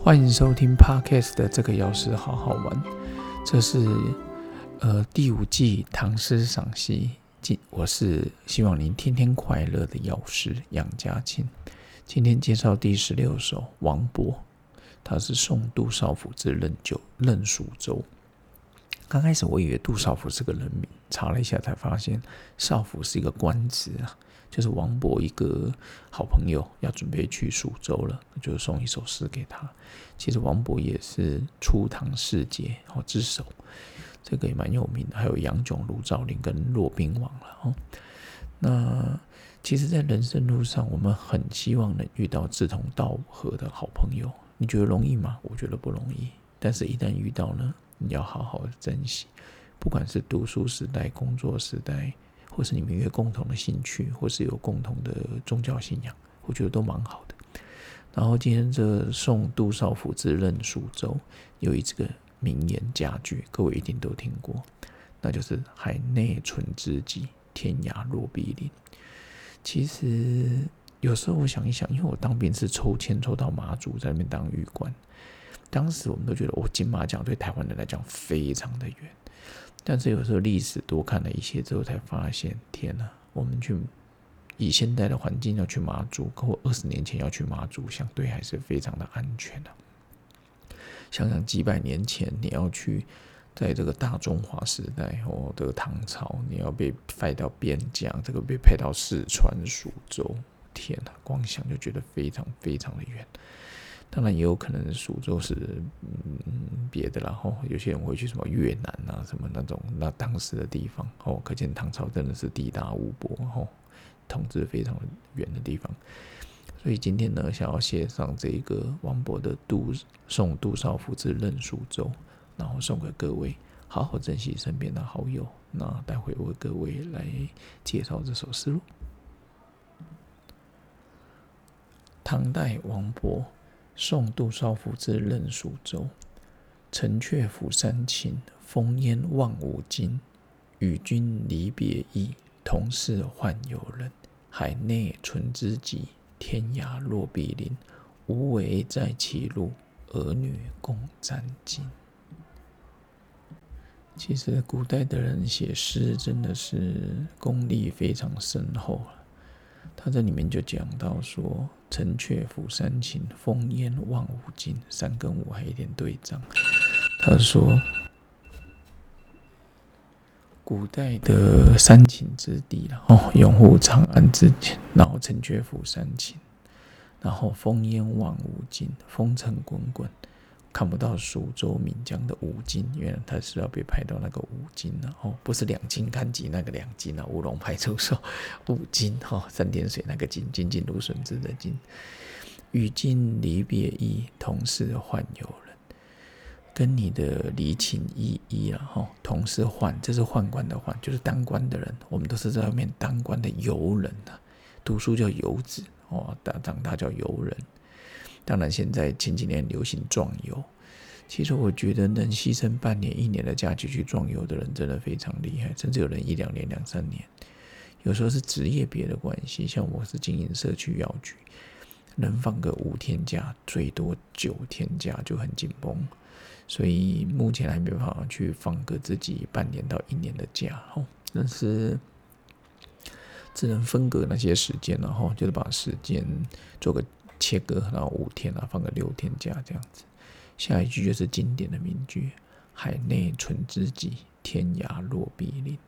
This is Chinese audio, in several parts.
欢迎收听 Podcast 的这个药师好好玩，这是呃第五季唐诗赏析。今我是希望您天天快乐的药师杨家庆。今天介绍第十六首王勃，他是宋杜少府之任九任蜀州。刚开始我以为杜少府是个人名，查了一下才发现少府是一个官职啊。就是王勃一个好朋友要准备去蜀州了，就送一首诗给他。其实王勃也是初唐四杰哦之首，这个也蛮有名的。还有杨炯、卢照邻跟骆宾王了哦。那其实，在人生路上，我们很希望能遇到志同道合的好朋友。你觉得容易吗？我觉得不容易。但是，一旦遇到呢，你要好好珍惜。不管是读书时代、工作时代。或是你们有共同的兴趣，或是有共同的宗教信仰，我觉得都蛮好的。然后今天这送杜少府之任蜀州，有一这个名言佳句，各位一定都听过，那就是“海内存知己，天涯若比邻”。其实有时候我想一想，因为我当兵是抽签抽到马祖，在那边当狱官，当时我们都觉得，哦，金马奖对台湾人来讲非常的远。但是有时候历史多看了一些之后，才发现，天呐！我们去以现在的环境要去马祖，跟我二十年前要去马祖，相对还是非常的安全的。想想几百年前你要去，在这个大中华时代或的唐朝，你要被派到边疆，这个被派到四川蜀州，天呐！光想就觉得非常非常的远。当然也有可能蜀州是嗯别的，然后有些人会去什么越南啊什么那种那当时的地方哦，可见唐朝真的是地大物博哦，统治非常远的地方。所以今天呢，想要写上这个王勃的《杜送杜少府之任蜀州》，然后送给各位，好好珍惜身边的好友。那待会为各位来介绍这首诗喽。唐代王勃。送杜少府之任蜀州，城阙辅三秦，烽烟望五津。与君离别意，同是宦游人。海内存知己，天涯若比邻。无为在歧路，儿女共沾巾。其实，古代的人写诗真的是功力非常深厚啊他这里面就讲到说：“城阙辅三秦，烽烟望五津。”三跟五还有一点对仗。他说：“古代的三秦之地了，哦，拥护长安之前，然后城阙辅三秦，然后烽烟望五津，风尘滚滚。”看不到蜀州岷江的五金，原来他是要被派到那个五金了哦，不是两金看集那个两金啊，乌龙派出所五金哈，三点水那个金，金金如笋子的金。与君离别意，同是宦游人。跟你的离情依依啊哈，同是宦，这是宦官的宦，就是当官的人。我们都是在外面当官的游人呐，读书叫游子哦，大长大叫游人。当然，现在前几年流行壮游。其实我觉得能牺牲半年、一年的假期去壮游的人，真的非常厉害。甚至有人一两年、两三年。有时候是职业别的关系，像我是经营社区药局，能放个五天假，最多九天假就很紧绷。所以目前还没办法去放个自己半年到一年的假哦。但是只能分隔那些时间然后，就是把时间做个。切割，然后五天啊，放个六天假这样子。下一句就是经典的名句：“海内存知己，天涯若比邻。”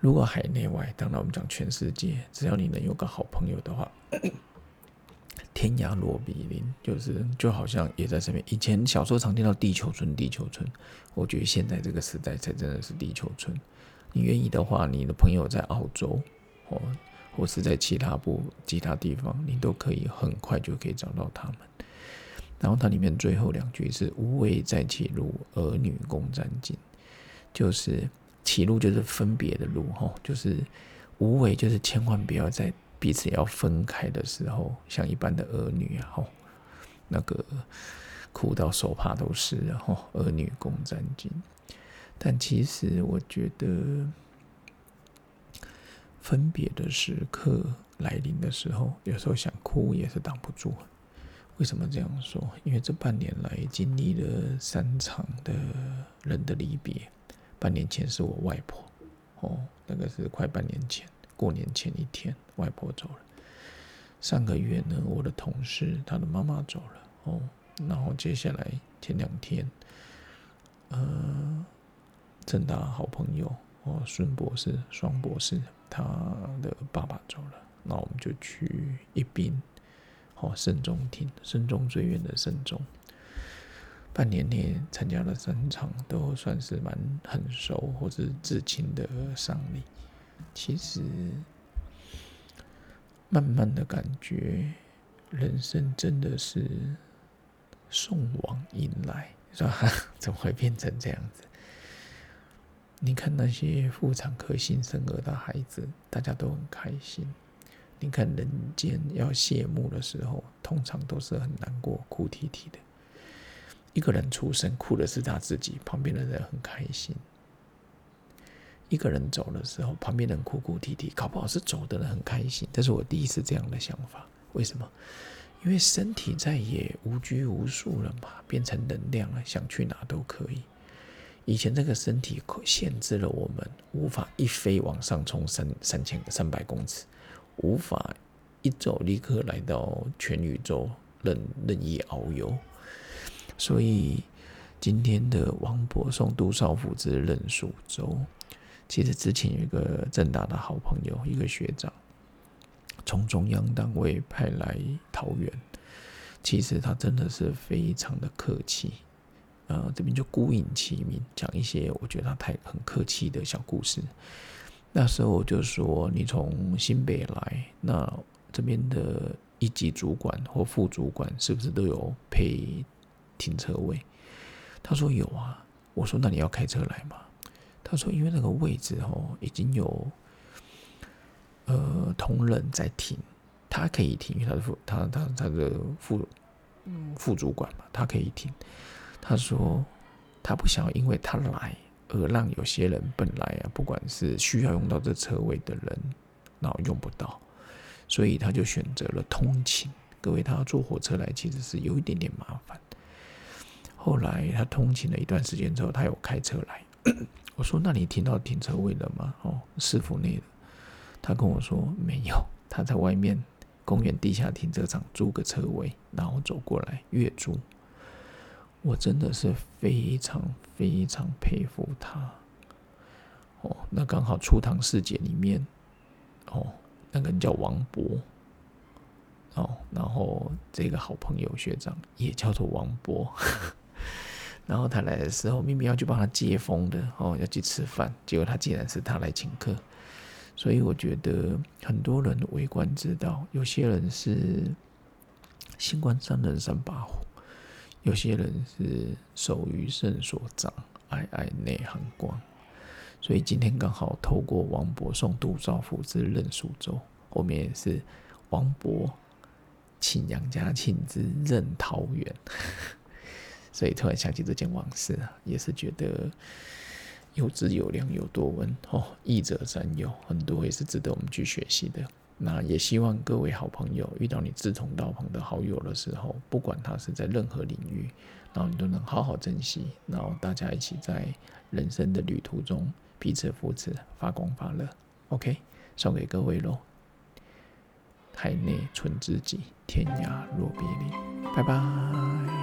如果海内外，当然我们讲全世界，只要你能有个好朋友的话，天涯若比邻，就是就好像也在身边。以前小时候常听到地球村，地球村，我觉得现在这个时代才真的是地球村。你愿意的话，你的朋友在澳洲，哦。或是在其他部其他地方，你都可以很快就可以找到他们。然后它里面最后两句是“无为在歧路，儿女共沾巾”，就是歧路就是分别的路哈，就是无为就是千万不要在彼此要分开的时候，像一般的儿女啊，吼，那个哭到手帕都湿了吼，儿女共沾巾。但其实我觉得。分别的时刻来临的时候，有时候想哭也是挡不住。为什么这样说？因为这半年来经历了三场的人的离别。半年前是我外婆，哦，那个是快半年前，过年前一天，外婆走了。上个月呢，我的同事他的妈妈走了，哦，然后接下来前两天，呃，正大好朋友哦，孙博士、双博士他的爸爸走了，那我们就去一宾。哦，慎重听，慎重最远的慎重。半年内参加了三场，都算是蛮很熟或者至亲的丧礼。其实，慢慢的感觉，人生真的是送往迎来，是吧？怎么会变成这样子？你看那些妇产科新生儿的孩子，大家都很开心。你看人间要谢幕的时候，通常都是很难过、哭啼啼的。一个人出生，哭的是他自己，旁边的人很开心；一个人走的时候，旁边人哭哭啼啼，搞不好是走的人很开心。这是我第一次这样的想法。为什么？因为身体再也无拘无束了嘛，变成能量了，想去哪都可以。以前这个身体限制了我们，无法一飞往上冲三三千三百公尺。无法一走立刻来到全宇宙任任意遨游，所以今天的王博送杜少府之任蜀州，其实之前有一个正大的好朋友，一个学长，从中央单位派来桃园，其实他真的是非常的客气，呃，这边就孤影其名，讲一些我觉得他太很客气的小故事。那时候我就说，你从新北来，那这边的一级主管或副主管是不是都有配停车位？他说有啊。我说那你要开车来吗？他说因为那个位置哦已经有呃同仁在停，他可以停，因为他的副他他他的副副主管嘛，他可以停。他说他不想因为他来。而让有些人本来啊，不管是需要用到这车位的人，然后用不到，所以他就选择了通勤。各位，他坐火车来，其实是有一点点麻烦。后来他通勤了一段时间之后，他有开车来。我说：“那你停到停车位了吗？”哦，师傅那的。他跟我说没有，他在外面公园地下停车场租个车位，然后走过来月租。我真的是非常非常佩服他哦。那刚好初唐世界里面哦，那个人叫王博哦，然后这个好朋友学长也叫做王博。然后他来的时候，明明要去帮他接风的哦，要去吃饭，结果他竟然是他来请客。所以我觉得很多人围观知道，有些人是新官上任三把火。有些人是手于圣所长，爱爱内含光，所以今天刚好透过王勃送杜少府之任蜀州，后面也是王勃请杨家庆之任桃园，所以突然想起这件往事啊，也是觉得有质有量有多温。哦，益者三友，很多也是值得我们去学习的。那也希望各位好朋友遇到你志同道合的好友的时候，不管他是在任何领域，然后你都能好好珍惜，然后大家一起在人生的旅途中彼此扶持，发光发热。OK，送给各位喽。海内存知己，天涯若比邻。拜拜。